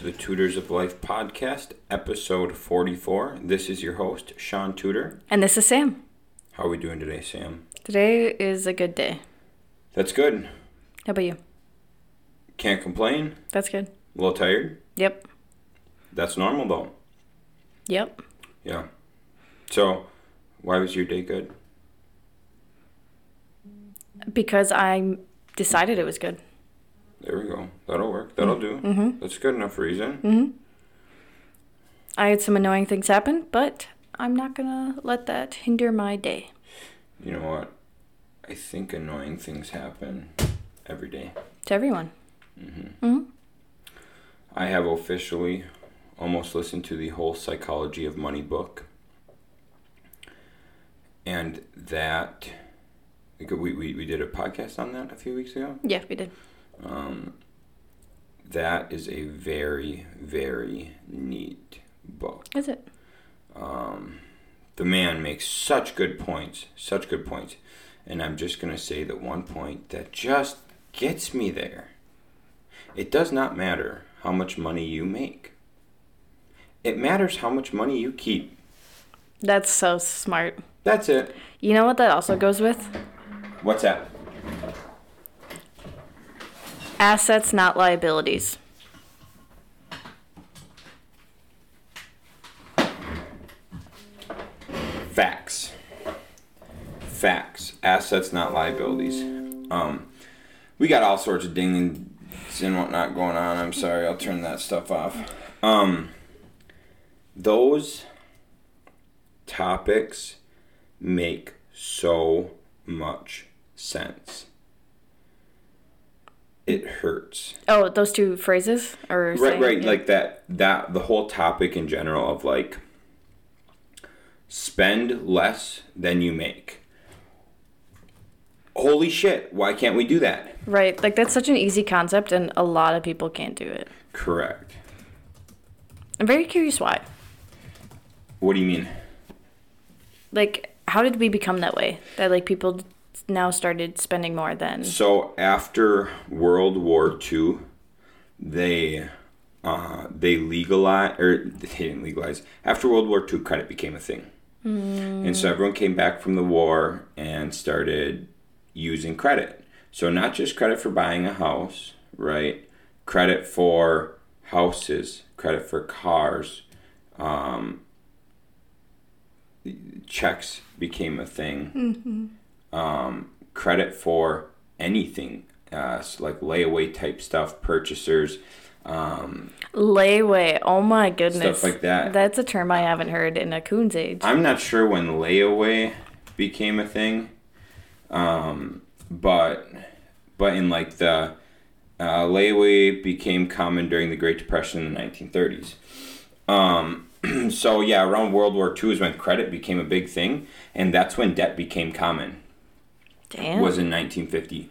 To the Tutors of Life podcast, episode 44. This is your host, Shaun Tudor. And this is Sam. How are we doing today, Sam? Today is a good day. That's good. How about you? Can't complain. That's good. A little tired. Yep. That's normal, though. Yep. Yeah. So, why was your day good? Because I decided it was good. There we go. That'll work. That'll do. Mm-hmm. That's good enough reason. Mm-hmm. I had some annoying things happen, but I'm not gonna let that hinder my day. You know what? I think annoying things happen every day. To everyone. Mm-hmm. Mm-hmm. I have officially almost listened to the whole Psychology of Money book. And that, we, we, we did a podcast on that a few weeks ago. Yeah, we did. Um, that is a very, very neat book. Is it? Um, the man makes such good points, such good points. And I'm just going to say the one point that just gets me there. It does not matter how much money you make, it matters how much money you keep. That's so smart. That's it. You know what that also goes with? What's that? Assets, not liabilities. Facts. Facts. Assets, not liabilities. Um, we got all sorts of dings and whatnot going on. I'm sorry. I'll turn that stuff off. Um, those topics make so much sense. It hurts. Oh, those two phrases, or Right, saying- right. yeah. Like that. That the whole topic in general of like spend less than you make. Holy shit! Why can't we do that? right. Like that's such an easy concept, and a lot of people can't do it. Correct. I'm very curious why. What do you mean? Like, how did we become that way? That like people now started spending more than So after World War II, they uh, they legalized or they didn't legalize. After World War II, credit became a thing, and so everyone came back from the war and started using credit. So not just credit for buying a house, right? Credit for houses, credit for cars. Um, checks became a thing um, credit for anything, uh, so like layaway type stuff, purchasers, um, layaway. Oh my goodness, stuff like that. That's a term I haven't heard in a coon's age. I'm not sure when layaway became a thing, um, but but in like the uh, layaway became common during the Great Depression in the 1930s. Um, so yeah, around World War II is when credit became a big thing, and that's when debt became common. Damn. was in 1950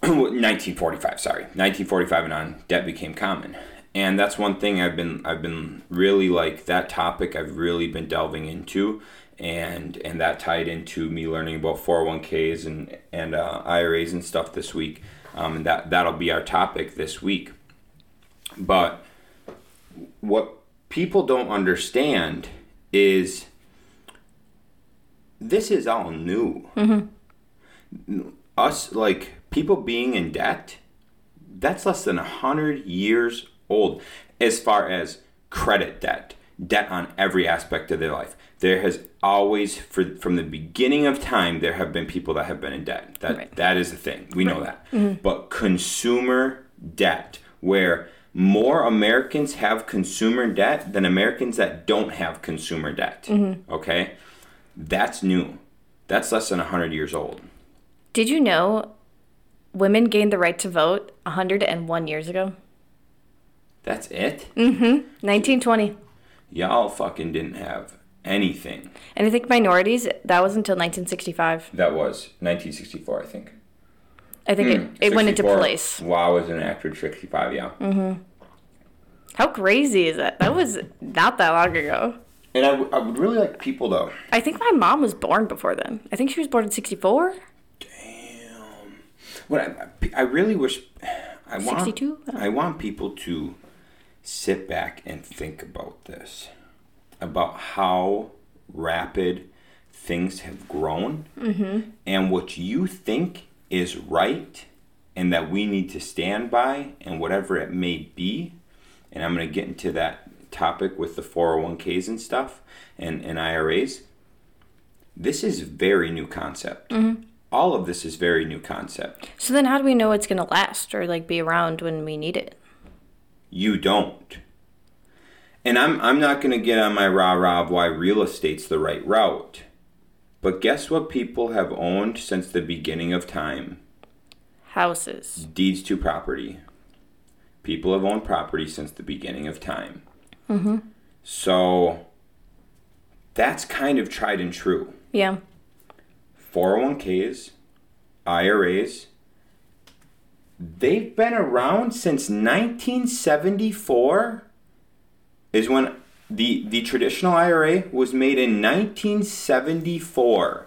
1945 sorry. 1945 and on debt became common. And that's one thing i've been i've been really like that topic i've really been delving into and and that tied into me learning about 401ks and and uh, iras and stuff this week. Um, and that that'll be our topic this week. But what people don't understand is this is all new us like people being in debt that's less than a hundred years old as far as credit debt debt on every aspect of their life there has always for, from the beginning of time there have been people that have been in debt that Right. that is the thing we know that mm-hmm. but consumer debt where more Americans have consumer debt than Americans that don't have consumer debt. Mm-hmm. Okay? That's new. That's less than 100 years old. Did you know women gained the right to vote 101 years ago? That's it? Mhm. 1920. Y'all fucking didn't have anything. And I think minorities, that was until 1965. That was 1964, I think. I think it, it went into place. Wow was enacted 65, yeah. Mm hmm. How crazy is that? That was not that long ago. And I, w- I would really like people, though. I think my mom was born before then. I think she was born in 64. What I, I really wish, I, want 62? I want people to sit back and think about this, about how rapid things have grown, mm-hmm. and what you think is right, and that we need to stand by, and whatever it may be. And I'm going to get into that topic with the 401ks and stuff, and and IRAs. This is very new concept. Mm-hmm. All of this is very new concept. So then how do we know it's going to last or like be around when we need it? You don't. And I'm I'm not gonna get on my rah rah of why real estate's the right route. But guess what people have owned since the beginning of time? Houses. Deeds to property. People have owned property since the beginning of time. Mm-hmm. So that's kind of tried and true. Yeah. 401ks, IRAs, they've been around since 1974 is when the the traditional IRA was made in 1974.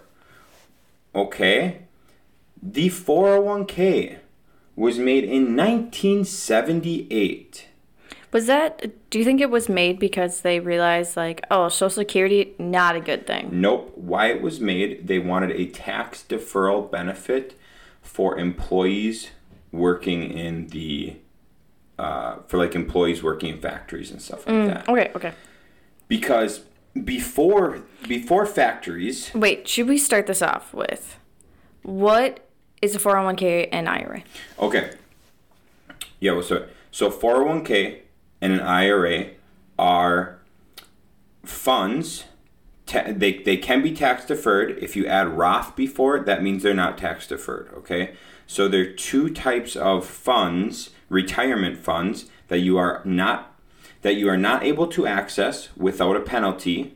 Okay? The 401k was made in 1978. Was that do you think it was made because they realized like, oh, social security not a good thing. Nope. Why it was made, they wanted a tax deferral benefit for employees working in the, uh, for like employees working in factories and stuff like that. Okay, okay. Because before before factories, Wait, should we start this off with what is a 401k and IRA? okay, yeah. Well, so so four hundred one k and an IRA are funds. Ta- they they can be tax deferred. If you add Roth before it, that means they're not tax deferred. Okay, so there are two types of funds, retirement funds that you are not that you are not able to access without a penalty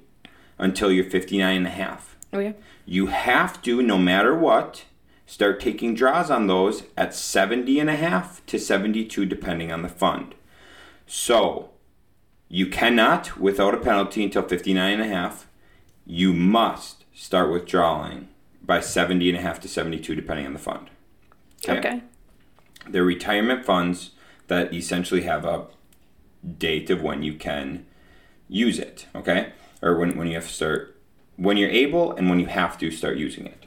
until you're 59 and a half. Oh, okay. You have to, no matter what, start taking draws on those at 70 and a half to 72, depending on the fund. So, you cannot, without a penalty, until 59 and a half. You must start withdrawing by 70 and a half to 72, depending on the fund. Okay. They're retirement funds that essentially have a date of when you can use it, okay? Or when, when you have to start, when you're able and when you have to start using it.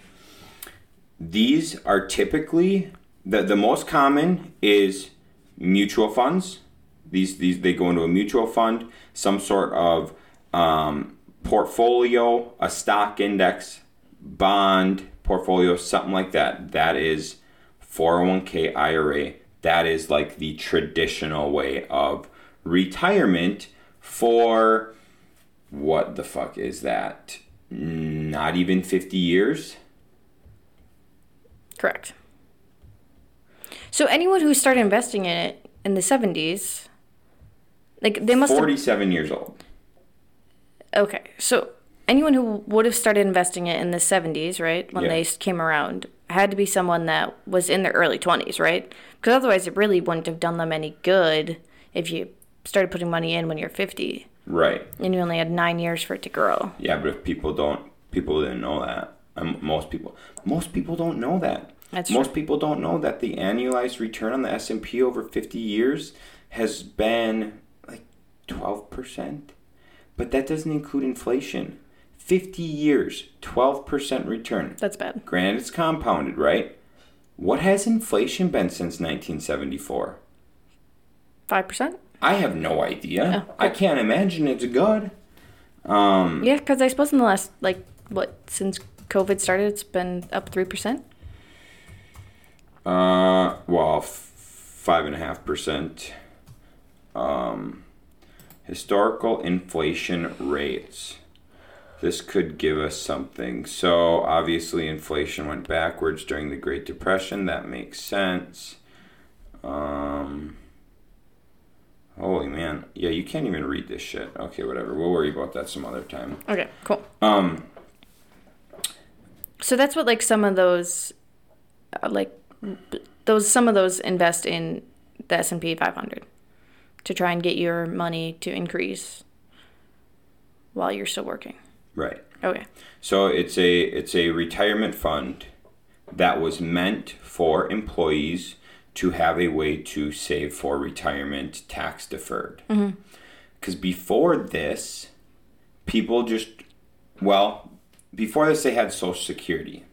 These are typically, the, the most common is mutual funds. These, these they go into a mutual fund, some sort of um, portfolio, a stock index, bond portfolio, something like that. That is 401k IRA. That is like the traditional way of retirement for what the fuck is that? Not even 50 years? Correct. So anyone who started investing in it in the 70s like they must have 47 years old. Okay, so anyone who would have started investing it in the 70s, right, when Yeah. they came around, had to be someone that was in their early 20s, right? Because otherwise, it really wouldn't have done them any good if you started putting money in when you're 50 Right. and you only had nine years for it to grow. Yeah, but if people don't, people didn't know that. Um, most people, most people don't know that. That's most people don't know that the annualized return on the S and P over fifty years has been like twelve percent, but that doesn't include inflation. Fifty years, twelve percent return. That's bad. Granted, it's compounded, right? What has inflation been since nineteen seventy four? 5%? I have no idea. Oh, I can't imagine it's good. Um, Yeah, because I suppose in the last, like, what, since COVID started, it's been up 3%? Uh, well, five and a half percent. Um, historical inflation rates. This could give us something. So obviously, inflation went backwards during the Great Depression. That makes sense. Um, holy man, yeah, you can't even read this shit. Okay, whatever. We'll worry about that some other time. Okay, cool. Um, So that's what, like, some of those, uh, like, those, some of those invest in the S&P 500 to try and get your money to increase while you're still working. right. Okay. So it's a it's a retirement fund that was meant for employees to have a way to save for retirement tax deferred. Mm-hmm. Because before this, people just, well, before this, they had Social Security.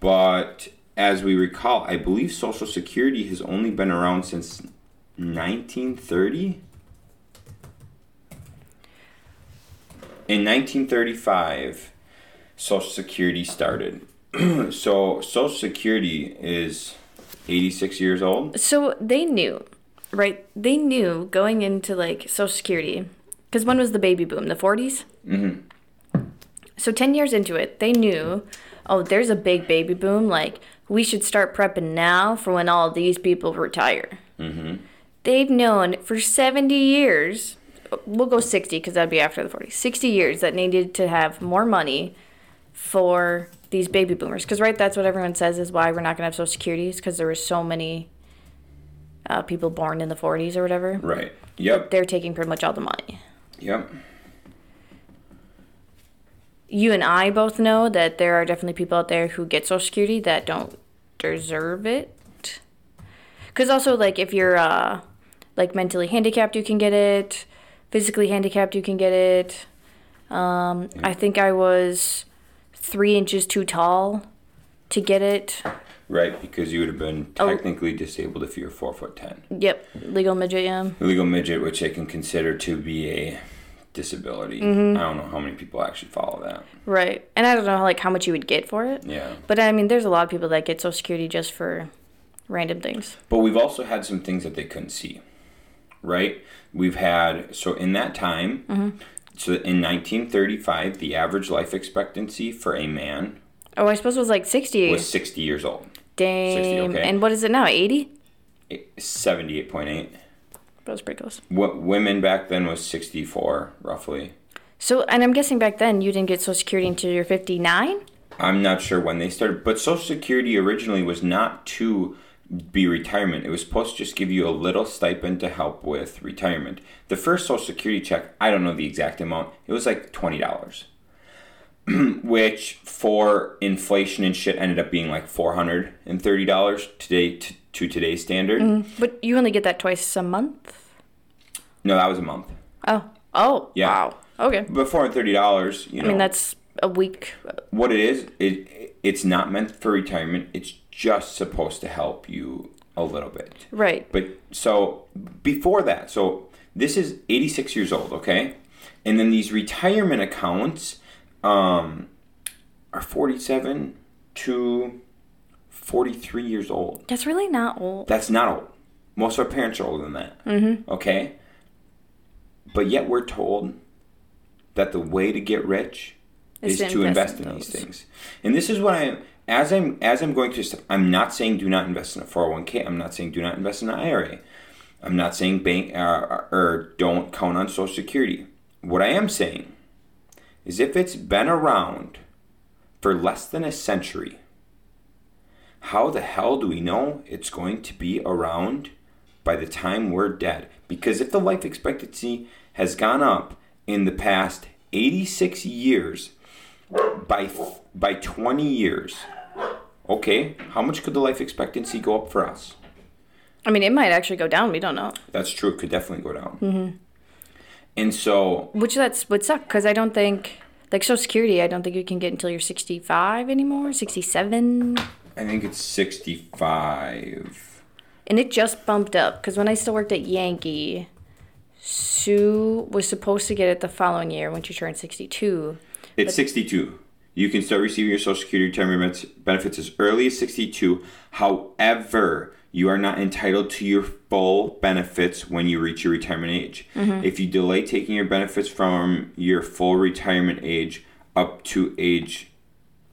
But as we recall, I believe Social Security has only been around since 1930. In 1935, Social Security started. so Social Security is 86 years old. So they knew, right? They knew going into like Social Security, because when was the baby boom? The 40s? Mm-hmm. So 10 years into it, they knew, oh, there's a big baby boom. Like, we should start prepping now for when all these people retire. Mm-hmm. They've known for 70 years, we'll go 60 because that'd be after the 40s, 60 years that needed to have more money for these baby boomers. Because, right, that's what everyone says is why we're not going to have Social Security, is because there were so many uh, people born in the 40s or whatever. Right. Yep. They're taking pretty much all the money. Yep. You and I both know that there are definitely people out there who get Social Security that don't deserve it. Because also, like, if you're uh, like mentally handicapped, you can get it. Physically handicapped, you can get it. Um, I think I was three inches too tall to get it. Right, because you would have been technically disabled if you were four foot ten. Yep, legal midget, yeah. Legal midget, which they can consider to be a disability. I don't know how many people actually follow that. Right, and I don't know like how much you would get for it. Yeah. But I mean, there's a lot of people that get Social Security just for random things. But we've also had some things that they couldn't see, right? We've had so in that time, mm-hmm. so in 1935, the average life expectancy for a man Oh, I suppose it was like 60. was 60 years old. Damn. okay. And what is it now? 80? 78.8. That was pretty close. What women back then was 64 roughly. So, and I'm guessing back then you didn't get Social Security until you're 59? I'm not sure when they started, but Social Security originally was not to be retirement. It was supposed to just give you a little stipend to help with retirement. The first Social Security check, I don't know the exact amount, it was like $20. Which for inflation and shit ended up being like $430 today to, to today's standard. Mm, but you only get that twice a month? No, that was a month. Oh. Oh. Yeah. Wow. Okay. But $430, you know. I mean, that's a week. what it is, it it's not meant for retirement. It's just supposed to help you a little bit. Right. But so before that, so this is 86 years old, okay? And then these retirement accounts um, are 47 to 43 years old. That's really not old. That's not old. Most of our parents are older than that. Mm-hmm. Okay? But yet we're told that the way to get rich is, to invest, in, these things. And this is what I as I'm as I'm going through stuff, I'm not saying do not invest in a 401k. I'm not saying do not invest in an IRA. I'm not saying bank uh, or don't count on Social Security. What I am saying is if it's been around for less than a century, how the hell do we know it's going to be around by the time we're dead? Because if the life expectancy has gone up in the past 86 years by by 20 years, okay, how much could the life expectancy go up for us? I mean, it might actually go down. We don't know. That's true. It could definitely go down. Mm-hmm. And so, Which that's would suck because I don't think like Social Security. I don't think you can get until you're 65 anymore. 67, I think it's 65. and it just bumped up because when I still worked at Yankee, Sue was supposed to get it the following year when she turned 62. It's 62. You can start receiving your Social Security retirement benefits- as early as 62. However, you are not entitled to your full benefits when you reach your retirement age. Mm-hmm. If you delay taking your benefits from your full retirement age up to age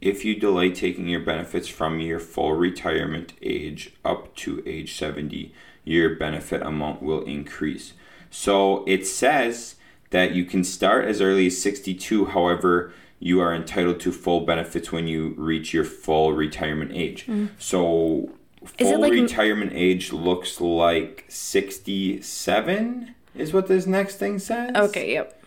if you delay taking your benefits from your full retirement age up to age 70, your benefit amount will increase. So it says that you can start as early as 62, however, you are entitled to full benefits when you reach your full retirement age. Mm. So Is it full like- retirement age looks like 67 is what this next thing says. Okay, yep.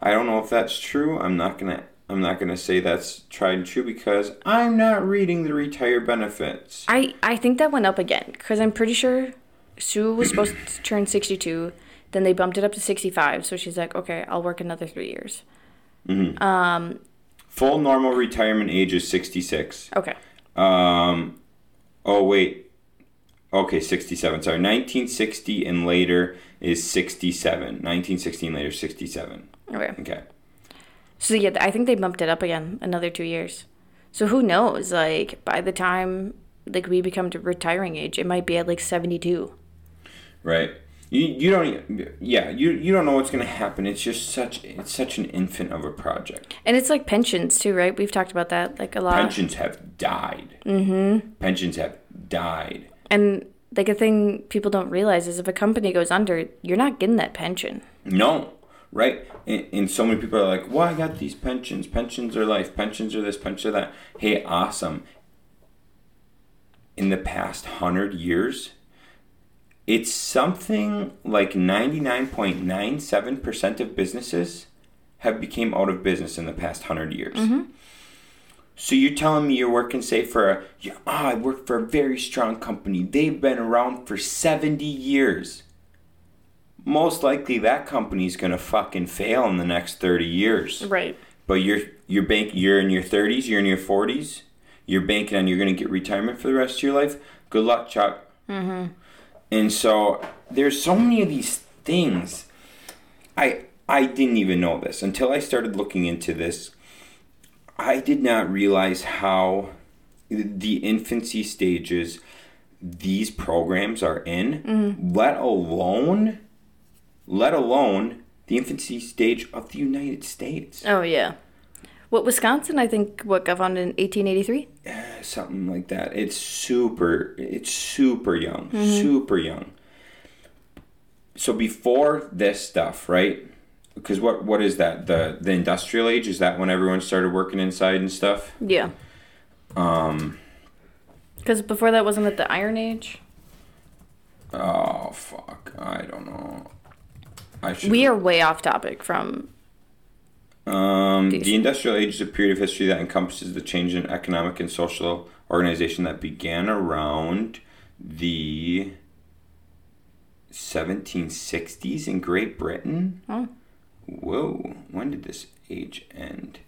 I don't know if that's true. I'm not gonna I'm not going to say that's tried and true because I'm not reading the retire benefits. I, I think that went up again because I'm pretty sure Sue was supposed to turn 62. Then they bumped it up to 65. So she's like, okay, I'll work another three years. Mm-hmm. Um, Full normal retirement age is 66. Okay. Um, oh wait, okay, 67. Sorry, 1960 and later is 67. 1960 and later, 67. Okay. Okay. So yeah, I think they bumped it up again another two years. So who knows? Like by the time like we become to retiring age, it might be at like 72. Right. You, you don't yeah you you don't know what's gonna happen. It's just such it's such an infant of a project. And it's like pensions too, right? We've talked about that like a lot. Pensions have died. Mm-hmm. Pensions have died. And like a thing people don't realize is if a company goes under, you're not getting that pension. No, right? And, and so many people are like, "Well, I got these pensions. Pensions are life. Pensions are this. Pensions are that." Hey, awesome. In the past hundred years, it's something like ninety nine point nine seven percent of businesses have became out of business in the past hundred years. So you're telling me you're working, say, for a, yeah, oh, I work for a very strong company. They've been around for 70 years. Most likely that company's gonna fucking fail in the next 30 years. Right. But you're you're bank you're in your 30s, you're in your 40s, you're banking on you're gonna get retirement for the rest of your life. Good luck, Chuck. Mm-hmm. And so there's so many of these things. I I didn't even know this until I started looking into this. I did not realize how the infancy stages these programs are in, mm-hmm. let alone let alone the infancy stage of the United States. Oh yeah. What Wisconsin? I think what got founded in 1883. something like that. It's super. It's super young, super young. So before this stuff, right? Because what what is that? The the industrial age is that when everyone started working inside and stuff. Yeah. Um. Because before that wasn't it the Iron Age? Oh fuck! I don't know. I should. We are way off topic from. Um, the industrial age is a period of history that encompasses the change in economic and social organization that began around the 1760s in Great Britain. Oh. Whoa, when did this age end?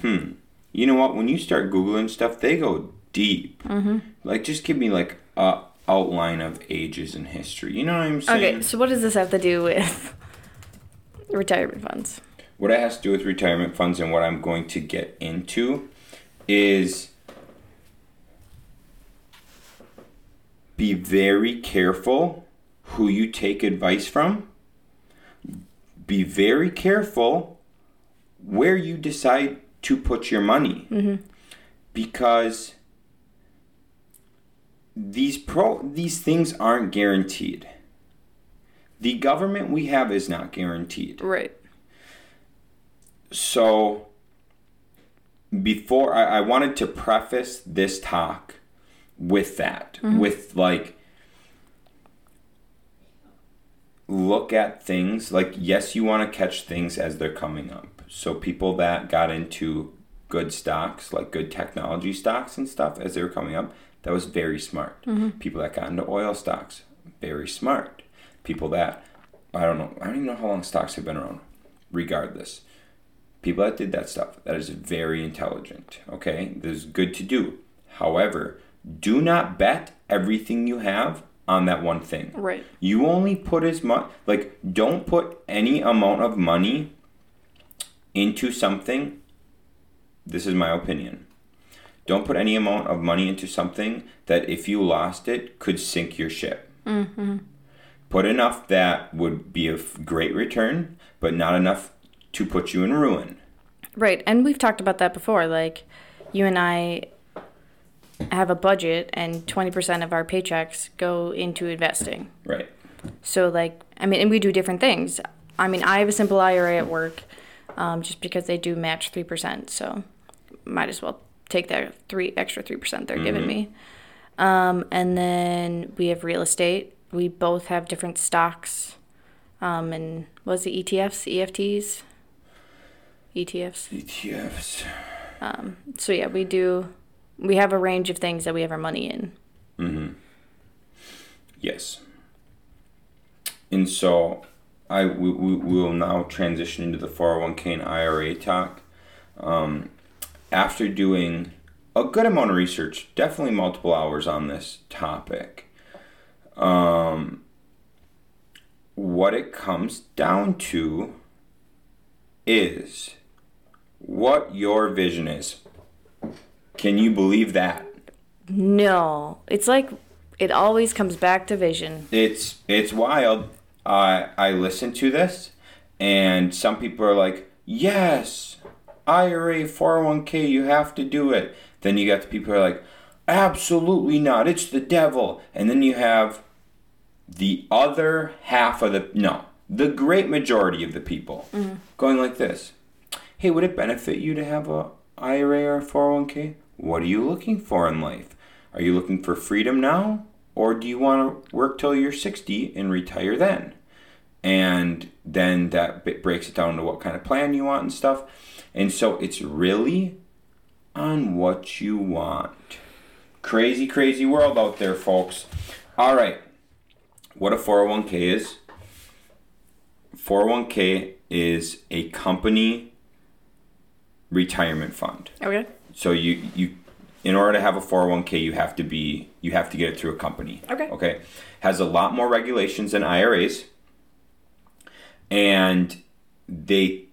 Hmm. You know what? When you start Googling stuff, they go deep. Mm-hmm. Like, just give me like a outline of ages in history. You know what I'm saying? Okay, so what does this have to do with retirement funds? What it has to do with retirement funds and what I'm going to get into is be very careful who you take advice from. Be very careful where you decide to put your money. Mm-hmm. Because these pro these things aren't guaranteed. The government we have is not guaranteed Right. So before I, I wanted to preface this talk with that mm-hmm. with like look at things like yes you want to catch things as they're coming up. So people that got into good stocks like good technology stocks and stuff as they were coming up that was very smart. Mm-hmm. People that got into oil stocks very smart. People that i don't know i don't even know how long stocks have been around regardless people that did that stuff that is very intelligent okay? This is good to do. However do not bet everything you have on that one thing. Right. you only put as much like don't put any amount of money into something. This is my opinion. Don't put any amount of money into something that if you lost it could sink your ship. Mm-hmm. put enough that would be a great return but not enough to put you in ruin Right. And we've talked about that before. Like, you and I have a budget, and 20% of our paychecks go into investing. right So, like, I mean, and we do different things. I mean, I have a simple IRA at work um, just because they do match 3%. So, might as well take that three extra 3% they're giving me. Um, and then we have real estate. We both have different stocks. Um, and was it ETFs, EFTs? ETFs. ETFs. Um, so yeah, we do. We have a range of things that we have our money in. Mm-hmm. Yes. And so, I we, we will now transition into the four hundred one k and IRA talk. Um, after doing a good amount of research, definitely multiple hours on this topic. Um, what it comes down to is what your vision is. Can you believe that? No, it's like it always comes back to vision. It's it's wild. I I listen to this, and some people are like, "Yes, IRA, 401k, you have to do it." Then you got the people who are like, "Absolutely not. It's the devil." And then you have the other half of the no, the great majority of the people mm-hmm. going like this. Hey, would it benefit you to have a IRA or a 401k? What are you looking for in life? Are you looking for freedom now? Or do you want to work till you're 60 and retire then? And then that breaks it down to what kind of plan you want and stuff. And so it's really on what you want. Crazy, crazy world out there, folks. All right. What a 401k is 401k is a company retirement fund. Okay. So you you in order to have a 401k you have to be you have to get it through a company. Okay. Okay. Has a lot more regulations than IRAs. And they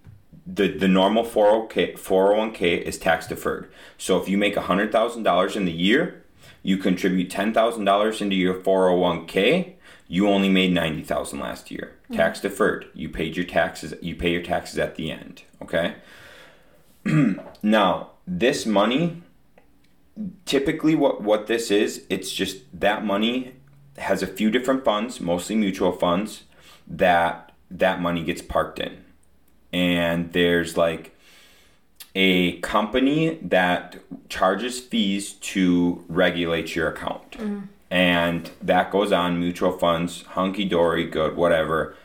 the the normal 401k 401k is tax deferred. So if you make $100,000 in the year, you contribute $10,000 into your 401k, you only made 90,000 last year. Mm-hmm. Tax deferred. You paid your taxes you pay your taxes at the end, okay? now, this money typically what what this is, it's just that money has a few different funds, mostly mutual funds that that money gets parked in. And there's like a company that charges fees to regulate your account. Mm-hmm. And that goes on mutual funds, hunky dory, good, whatever.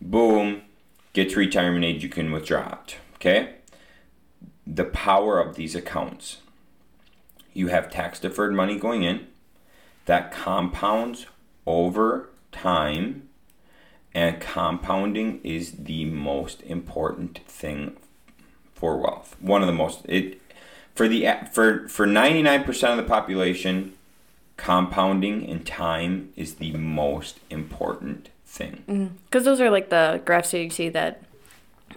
Boom, gets retirement age, you can withdraw it. Okay? The power of these accounts. You have tax deferred money going in that compounds over time and compounding is the most important thing for wealth. One of the most it for the for for 99% of the population compounding in time is the most important thing. Mm-hmm. Because those are like the graphs that you see that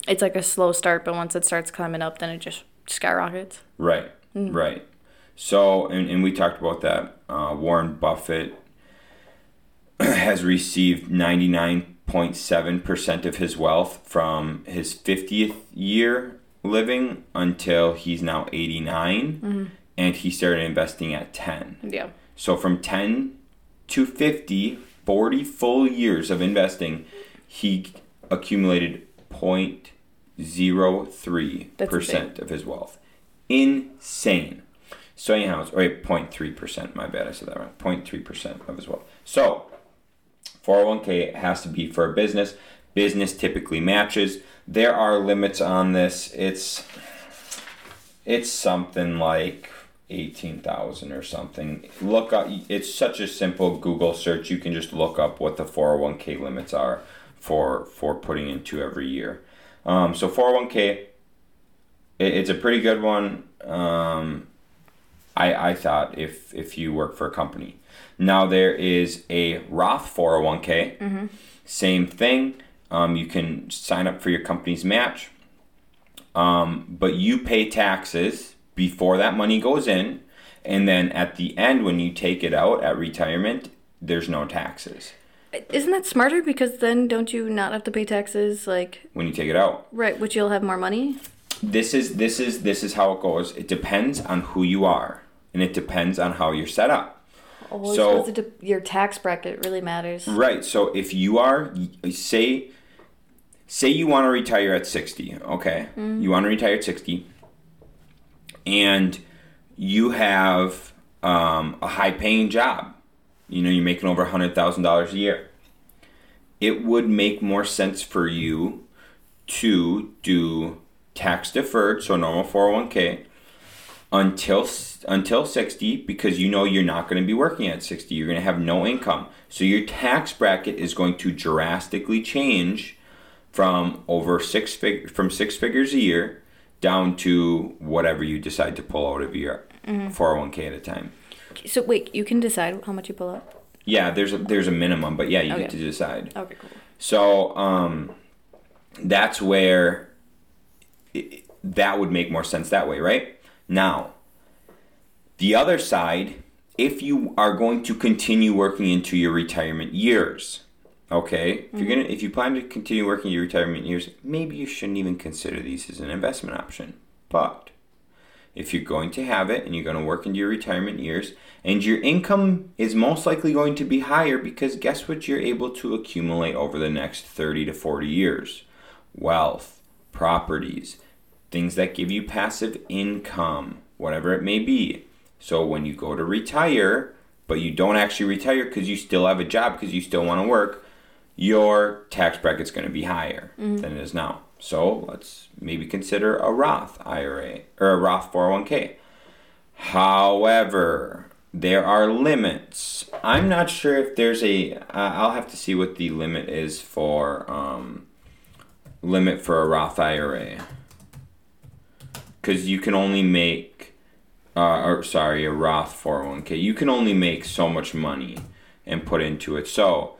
it's like a slow start, but once it starts climbing up, then it just skyrockets. Right, right. So, and, and we talked about that. Uh, Warren Buffett has received 99.7% of his wealth from his 50th year living until he's now 89. And he started investing at 10. Yeah. So, from 10 to 50, 40 full years of investing, he accumulated 0.03% of his wealth. Insane. So anyhow, it's, or 0.3%, my bad, I said that wrong. 0.3% of his wealth. So 401k has to be for a business. Business typically matches. There are limits on this. It's it's something like 18,000 or something. Look up it's such a simple Google search. You can just look up what the 401k limits are for for putting into every year. Um, so 401k it, it's a pretty good one. Um, I, I thought if if you work for a company. Now there is a Roth 401k. Same thing. Um, you can sign up for your company's match, um, but you pay taxes before that money goes in, and then at the end when you take it out at retirement, there's no taxes Isn't that smarter? Because then don't you not have to pay taxes? Like, when you take it out. right, which you'll have more money? this is this is this is how it goes. It depends on who you are, and it depends on how you're set up. Oh, So- your tax bracket really matters. Right. So if you are say say you want to retire at 60, okay? You want to retire at 60 and you have um, a high paying job. You know, you're making over $100,000 a year. It would make more sense for you to do tax deferred, so normal 401k, until until 60 because you know you're not going to be working at 60. You're going to have no income. So your tax bracket is going to drastically change from over six fig- from six figures a year down to whatever you decide to pull out of your mm-hmm. 401k at a time. So wait, you can decide how much you pull out? Yeah, there's a, there's a minimum, but yeah, you okay. get to decide. Okay, cool. So um, that's where it, that would make more sense that way, right? Now, the other side, if you are going to continue working into your retirement years, okay, if mm-hmm. you're gonna if you plan to continue working your retirement years, maybe you shouldn't even consider these as an investment option. But if you're going to have it and you're going to work into your retirement years and your income is most likely going to be higher because guess what you're able to accumulate over the next 30 to 40 years? Wealth properties things that give you passive income whatever it may be. So when you go to retire but you don't actually retire because you still have a job because you still want to work your tax bracket's going to be higher mm-hmm. than it is now so let's maybe consider a Roth IRA or a Roth 401k. However, there are limits. I'm not sure if there's a. will have to see what the limit is for um, limit for a Roth IRA. Because you can only make, uh, or sorry, a Roth 401k. You can only make so much money and put into it. So,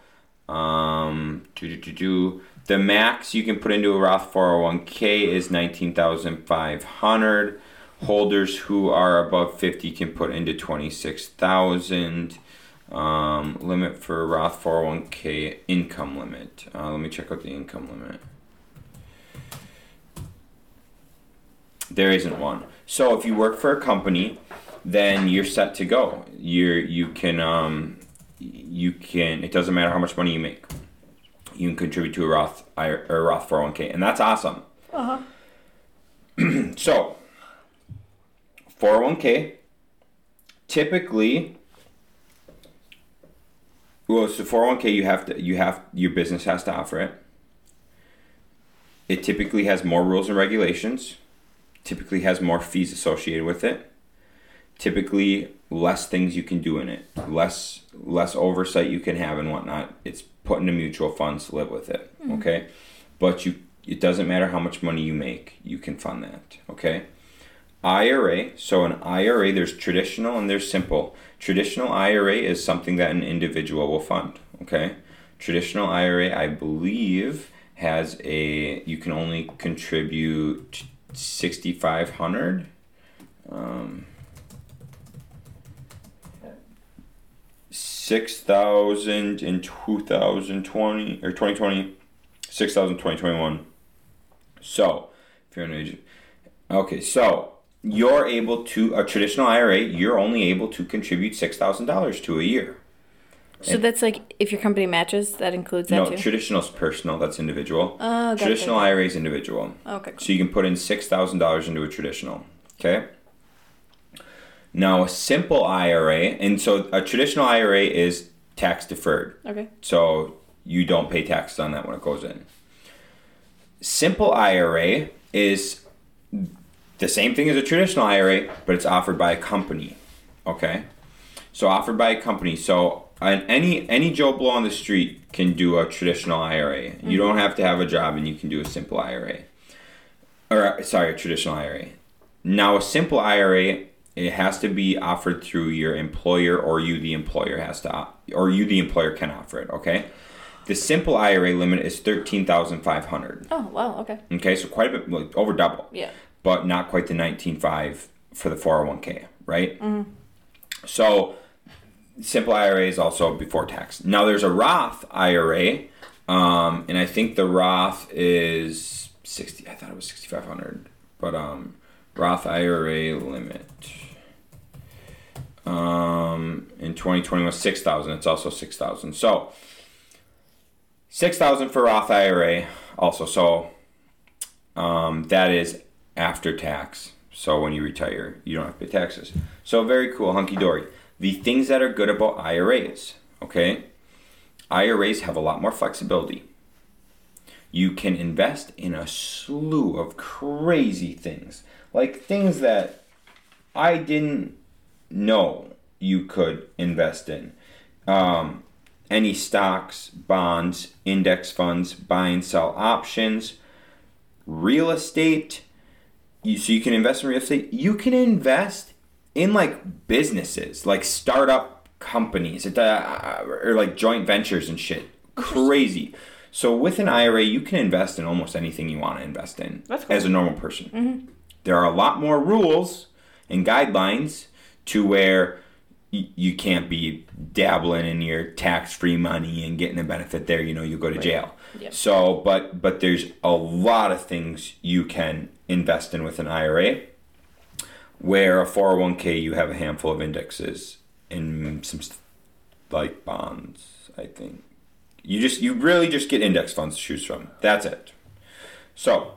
um, do do do do the max you can put into a Roth 401k is 19,500. Holders who are above 50 can put into 26,000. Um, limit for Roth 401k income limit. Uh, let me check out the income limit. There isn't one. So if you work for a company, then you're set to go. You're you can um, you can. It doesn't matter how much money you make you can contribute to a Roth a Roth 401k, and that's awesome. Uh huh. so, 401k typically well so 401k you have to you have your business has to offer it it typically has more rules and regulations typically has more fees associated with it typically less things you can do in it less less oversight you can have and whatnot it's put into mutual funds, live with it. Mm-hmm. Okay, but you it doesn't matter how much money you make, you can fund that. Okay. IRA, so an IRA, there's traditional and there's simple. Traditional IRA is something that an individual will fund. Okay. Traditional IRA, I believe, has a you can only contribute sixty five hundred. Um, 6,000 in 2020 or 2020, 6,000 2021. So, if you're an agent, okay, so you're able to a traditional IRA, you're only able to contribute six thousand dollars to a year. So and that's like if your company matches, that includes that no, too. No, traditional is personal. That's individual. Oh, traditional IRA is individual. Okay. Cool. So you can put in six thousand dollars into a traditional. Okay. Now, a simple IRA, and so a traditional IRA is tax deferred. Okay. So you don't pay taxes on that when it goes in. Simple IRA is the same thing as a traditional IRA, but it's offered by a company. Okay. So offered by a company. So any any Joe Blow on the street can do a traditional IRA. Mm-hmm. You don't have to have a job, and you can do a simple IRA. Or sorry, a traditional IRA. Now a simple IRA it has to be offered through your employer or you the employer has to or you the employer can offer it okay? The simple ira limit is 13500 oh wow okay. Okay so quite a bit like, over double. Yeah. But not quite the 195 for the 401k right? Mm-hmm. so simple ira is also before tax. Now there's a roth ira um, and i think the roth is 60 i thought it was 6500 but um roth ira limit um, in 2020 was 6000 it's also 6000 so 6000 for roth ira also. So um, that is after tax. So when you retire you don't have to pay taxes. So very cool hunky-dory the things that are good about iras okay? Iras have a lot more flexibility. You can invest in a slew of crazy things. Like things that I didn't know you could invest in. Um, any stocks, bonds, index funds, buy and sell options, real estate. You, so you can invest in real estate. You can invest in like businesses, like startup companies, uh, or like joint ventures and shit. Crazy. So with an IRA, you can invest in almost anything you want to invest in cool. as a normal person. There are a lot more rules and guidelines to where you can't be dabbling in your tax-free money and getting a benefit there. You know, you go to jail. Yep. So, but but there's a lot of things you can invest in with an IRA. Where a 401k, you have a handful of indexes and some like bonds. I think you just you really just get index funds to choose from. That's it. So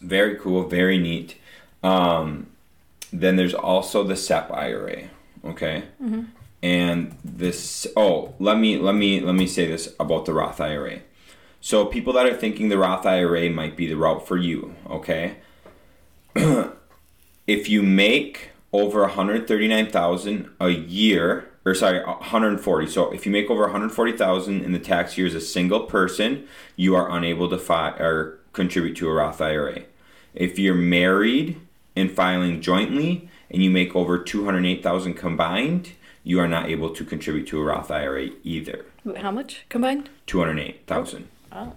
very cool, very neat. Um, then there's also the SEP IRA. Okay. Mm-hmm. And this oh let me let me let me say this about the Roth IRA. So people that are thinking the Roth IRA might be the route for you. Okay. if you make over 139,000 a year or sorry 140 so if you make over 140,000 in the tax year as a single person you are unable to fi- or contribute to a Roth IRA if you're married and filing jointly and you make over 208,000 combined you are not able to contribute to a Roth IRA either How much combined? 208,000 Oh.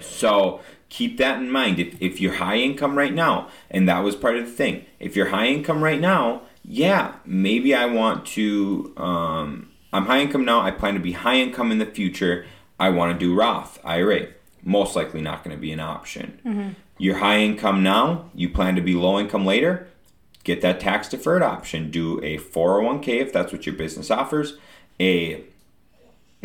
so keep that in mind. If, if you're high income right now, and that was part of the thing, if you're high income right now, yeah, maybe I want to. Um, I'm high income now. I plan to be high income in the future. I want to do Roth IRA. Most likely not going to be an option. You're high income now. You plan to be low income later. Get that tax deferred option. Do a 401k if that's what your business offers. A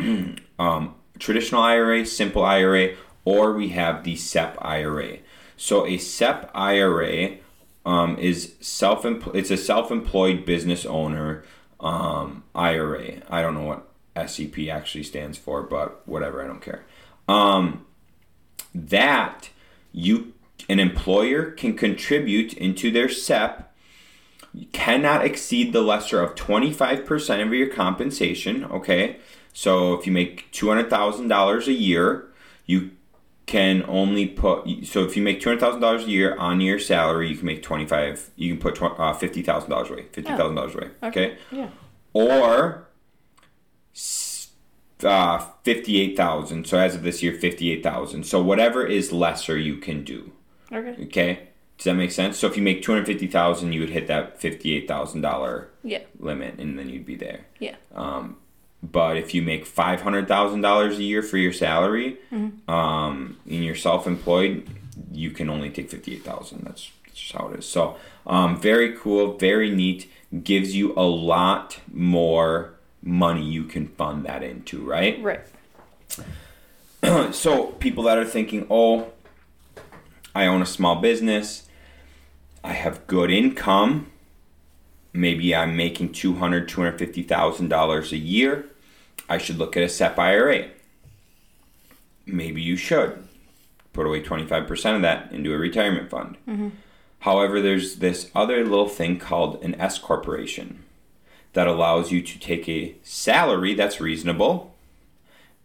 um, traditional IRA, simple IRA, or we have the SEP IRA. So a SEP IRA um, is self it's a self-employed business owner um, IRA. I don't know what SEP actually stands for, but whatever, I don't care. Um, that you an employer can contribute into their SEP cannot exceed the lesser of 25% of your compensation, okay? So if you make $200,000 a year, you can only put so if you make $200,000 a year on your salary, you can make 25 you can put uh, $50,000 away, $50,000 away, okay? Yeah. Or uh, 58,000. So as of this year 58,000. So whatever is lesser you can do. Okay. Okay? Does that make sense? So if you make 250,000, you would hit that $58,000 Yeah. limit and then you'd be there. Yeah. Um, But if you make five hundred thousand dollars a year for your salary, um, and you're self-employed, you can only take fifty-eight thousand. That's, that's just how it is. So, um, very cool, very neat. Gives you a lot more money you can fund that into, right? Right. so people that are thinking, oh, I own a small business, I have good income, maybe I'm making two hundred, two hundred fifty thousand dollars a year, I should look at a SEP IRA. Maybe you should put away twenty five percent of that into a retirement fund. Mm-hmm. However, there's this other little thing called an S corporation that allows you to take a salary that's reasonable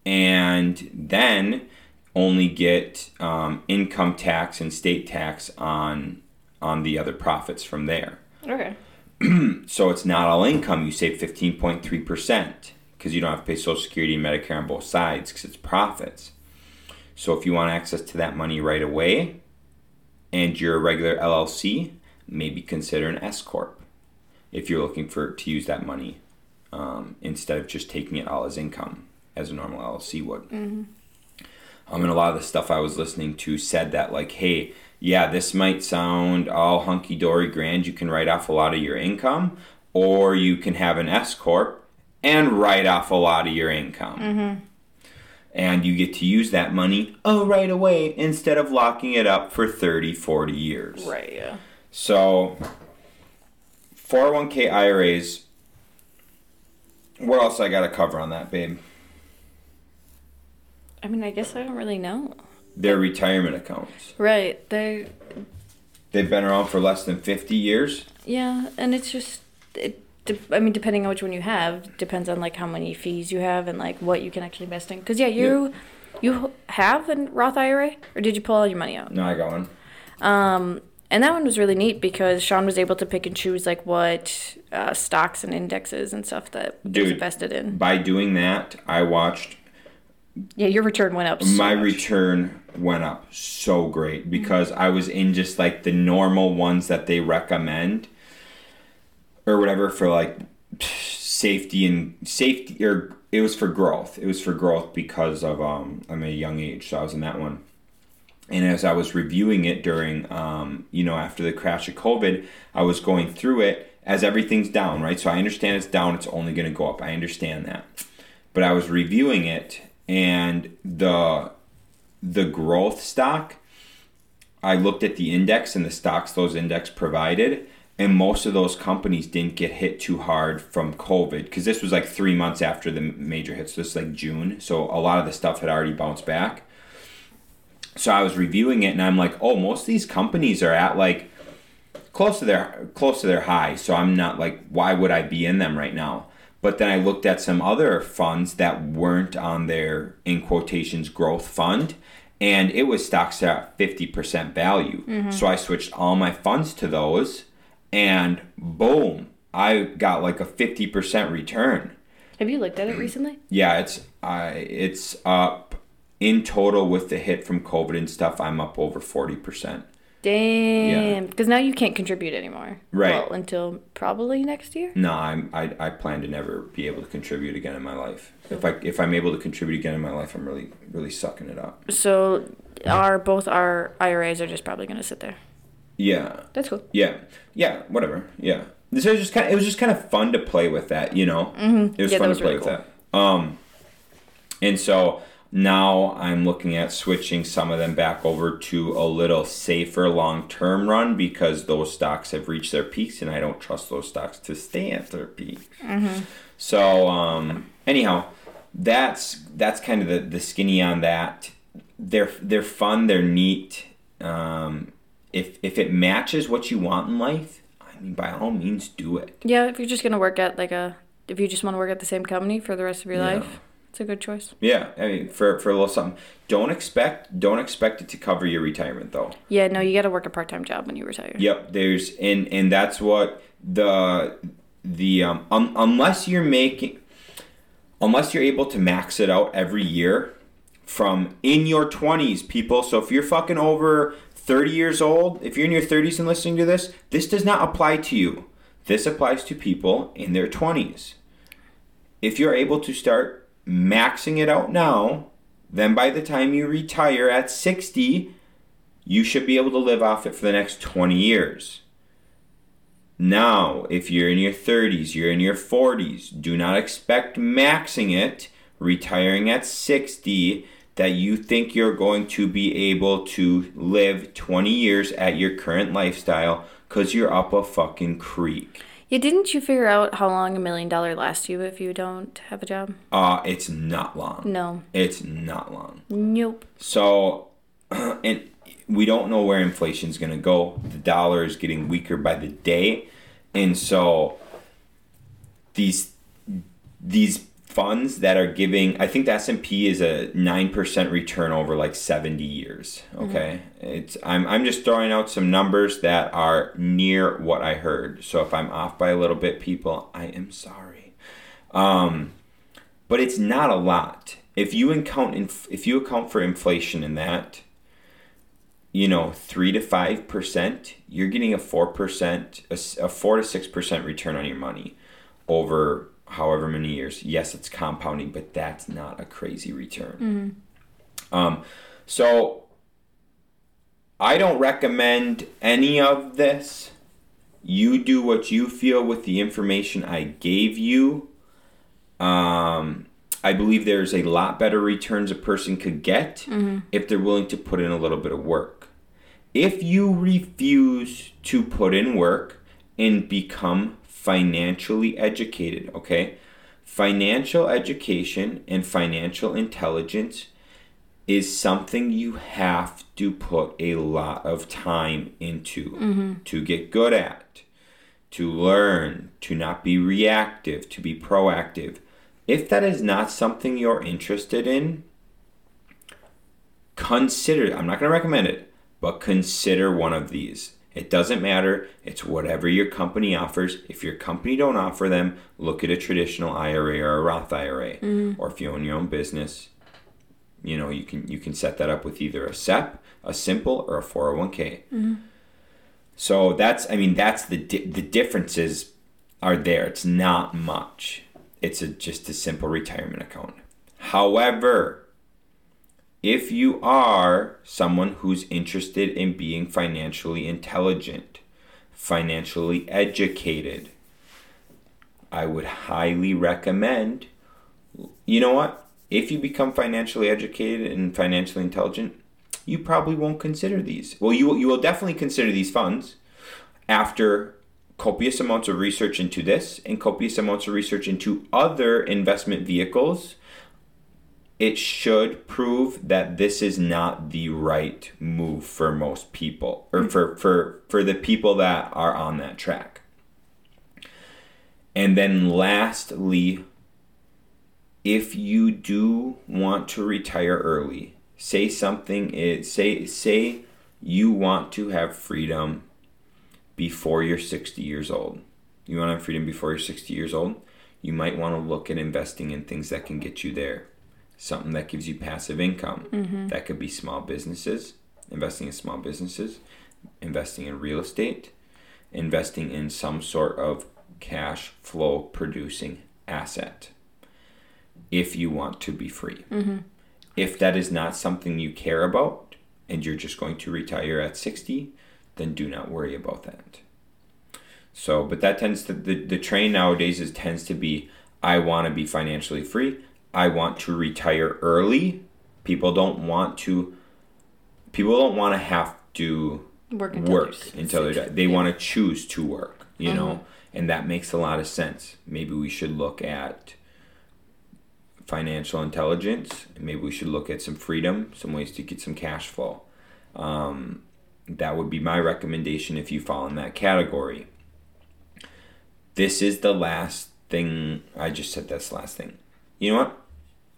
and then only get um, income tax and state tax on on the other profits from there. Okay. So it's not all income. You save fifteen point three percent because you don't have to pay Social Security and Medicare on both sides because it's profits. So if you want access to that money right away, and you're a regular LLC, maybe consider an S corp if you're looking for to use that money um, instead of just taking it all as income as a normal LLC would. Um, and a lot of the stuff I was listening to said that like, hey, yeah, this might sound all hunky dory grand. You can write off a lot of your income, or you can have an S corp and write off a lot of your income. And you get to use that money oh right away instead of locking it up for 30, 40 years. Right. Yeah. So, 401k IRAs. What else I got to cover on that, babe? I mean, I guess I don't really know. They're retirement accounts. Right. They They've been around for less than 50 years. yeah, and it's just it. de- I mean, depending on which one you have, depends on like how many fees you have and like what you can actually invest in. Because yeah, you you have a Roth IRA, or did you pull all your money out? No, I got one. Um, and that one was really neat because Shaun was able to pick and choose like what uh, stocks and indexes and stuff that was Dude. invested in. By doing that, I watched Yeah, your return went up. So my much. return went up so great because I was in just like the normal ones that they recommend or whatever for like safety and safety or it was for growth. It was for growth because of um I'm a young age, so I was in that one. And as I was reviewing it during um you know after the crash of COVID, I was going through it as everything's down, right? So I understand it's down, it's only going to go up. I understand that. But I was reviewing it and the the growth stock I looked at the index and the stocks those index provided, and most of those companies didn't get hit too hard from COVID because this was like three months after the major hits. This is like June, so a lot of the stuff had already bounced back. So I was reviewing it, and I'm like, oh, most of these companies are at like close to their close to their high. So I'm not like, why would I be in them right now? But then I looked at some other funds that weren't on their in quotations growth fund, and it was stocks at fifty percent value. Mm-hmm. So I switched all my funds to those, and boom, I got like a fifty percent return. Have you looked at it recently? Yeah, it's I it's up in total with the hit from COVID and stuff. I'm up over forty percent. Damn. Because now you can't contribute anymore. Right. Well, until probably next year. No, I'm I, I plan to never be able to contribute again in my life. If I if I'm able to contribute again in my life, I'm really really sucking it up. So, our both our IRAs are just probably gonna sit there. Yeah, That's cool. yeah, yeah. Whatever. Yeah. This was just kind. Of, it was just kind of fun to play with that. You know. Mm-hmm. It was Yeah, fun was to play really with that. Um, and so now I'm looking at switching some of them back over to a little safer long term run because those stocks have reached their peaks, and I don't trust those stocks to stay at their peaks. So um, anyhow, that's that's kind of the, the skinny on that. They're they're fun. They're neat. Um, if if it matches what you want in life, I mean, by all means, do it. Yeah, if you're just gonna work at like a, if you just want to work at the same company for the rest of your Yeah. life, it's a good choice. Yeah, I mean, for for a little something. Don't expect don't expect it to cover your retirement though. Yeah, no, you got to work a part time job when you retire. Yep, there's and and that's what the the um un, unless you're making unless you're able to max it out every year from in your 20s people so if you're fucking over 30 years old if you're in your 30s and listening to this this does not apply to you this applies to people in their 20s if you're able to start maxing it out now then by the time you retire at 60 you should be able to live off it for the next 20 years. Now, if you're in your 30s, you're in your 40s, do not expect maxing it, retiring at 60, that you think you're going to be able to live 20 years at your current lifestyle because you're up a fucking creek. Yeah, didn't you figure out how long a million dollar lasts you if you don't have a job? Uh, it's not long. No. It's not long. Nope. So, and we don't know where inflation's going to go. The dollar is getting weaker by the day, and so these these funds that are giving, I think the S and P is a nine percent return over like seventy years. Okay, it's I'm I'm just throwing out some numbers that are near what I heard. So if I'm off by a little bit, people, I am sorry. Um, but it's not a lot. If you account inf- if you account for inflation in that, you know, three to five percent, you're getting a four percent, a four to six percent return on your money over however many years. Yes, it's compounding, but that's not a crazy return. Um, so I don't recommend any of this. You do what you feel with the information I gave you. Um, I believe there's a lot better returns a person could get if they're willing to put in a little bit of work. If you refuse to put in work and become financially educated, okay? Financial education and financial intelligence is something you have to put a lot of time into mm-hmm. to get good at, to learn, to not be reactive, to be proactive. If that is not something you're interested in, consider I'm not going to recommend it, but consider one of these. It doesn't matter. It's whatever your company offers. If your company don't offer them, look at a traditional IRA or a Roth IRA. Mm-hmm. Or if you own your own business, you know, you can you can set that up with either a SEP, a simple or a 401k. Mm-hmm. So that's I mean that's the di- the differences are there. It's not much. It's a just a simple retirement account. However, if you are someone who's interested in being financially intelligent, financially educated, I would highly recommend. You know what? If you become financially educated and financially intelligent, you probably won't consider these. Well, you will, you will definitely consider these funds after copious amounts of research into this and copious amounts of research into other investment vehicles it should prove that this is not the right move for most people or mm. for for for the people that are on that track. And then lastly if you do want to retire early say something is say say you want to have freedom before you're 60 years old. You want to have freedom before you're 60 years old? You might want to look at investing in things that can get you there something that gives you passive income. Mm-hmm. That could be small businesses, investing in small businesses, investing in real estate, investing in some sort of cash flow producing asset if you want to be free. Mm-hmm. If that is not something you care about and you're just going to retire at 60, then do not worry about that. So, but that tends to the, the train nowadays is tends to be I want to be financially free. I want to retire early. People don't want to people don't want to have to Work until work they're until they're 60. done. They want to choose to work, you know, and that makes a lot of sense. Maybe we should look at financial intelligence. Maybe we should look at some freedom, some ways to get some cash flow. Um, that would be my recommendation if you fall in that category. This is the last thing. I just said that's the last thing. You know what?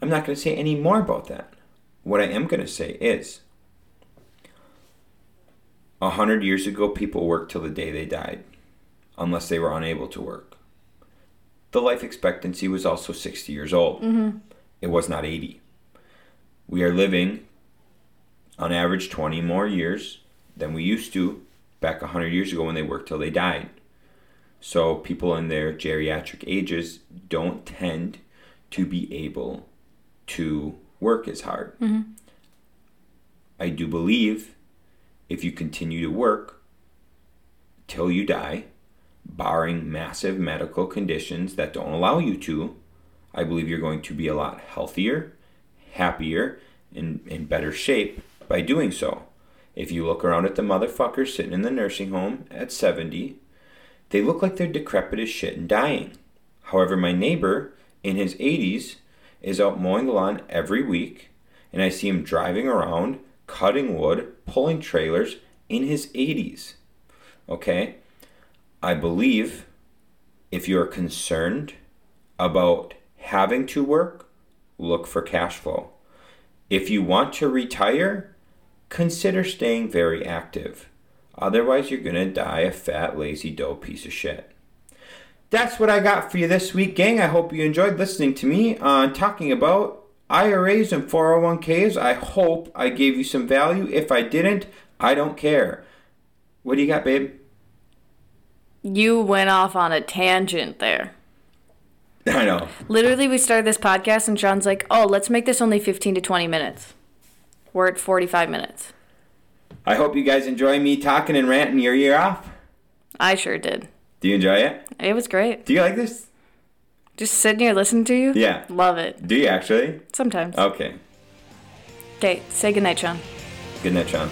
I'm not going to say any more about that. What I am going to say is a hundred years ago, people worked till the day they died, unless they were unable to work. The life expectancy was also 60 years old. Mm-hmm. It was not 80. We are living, on average, 20 more years than we used to back 100 years ago when they worked till they died. So people in their geriatric ages don't tend to be able to work as hard. Mm-hmm. I do believe if you continue to work till you die, barring massive medical conditions that don't allow you to, I believe you're going to be a lot healthier, happier, and in better shape by doing so. If you look around at the motherfuckers sitting in the nursing home at 70, they look like they're decrepit as shit and dying. However, my neighbor in his 80s is out mowing the lawn every week, and I see him driving around, cutting wood, pulling trailers in his 80s. Okay? I believe if you're concerned about having to work, look for cash flow. If you want to retire, consider staying very active. Otherwise, you're going to die a fat, lazy, dough piece of shit. That's what I got for you this week, gang. I hope you enjoyed listening to me on talking about IRAs and 401ks. I hope I gave you some value. If I didn't, I don't care. What do you got, babe? You went off on a tangent there. I know. Literally, we started this podcast, and Shaun's like, "Oh, let's make this only 15 to 20 minutes." We're at 45 minutes. I hope you guys enjoy me talking and ranting your ear off. I sure did. Do you enjoy it? It was great. Do you like this? Just sitting here listening to you. Yeah. Love it. Do you actually? Sometimes. Okay. Okay. Say goodnight, Shaun. Good night, Shaun.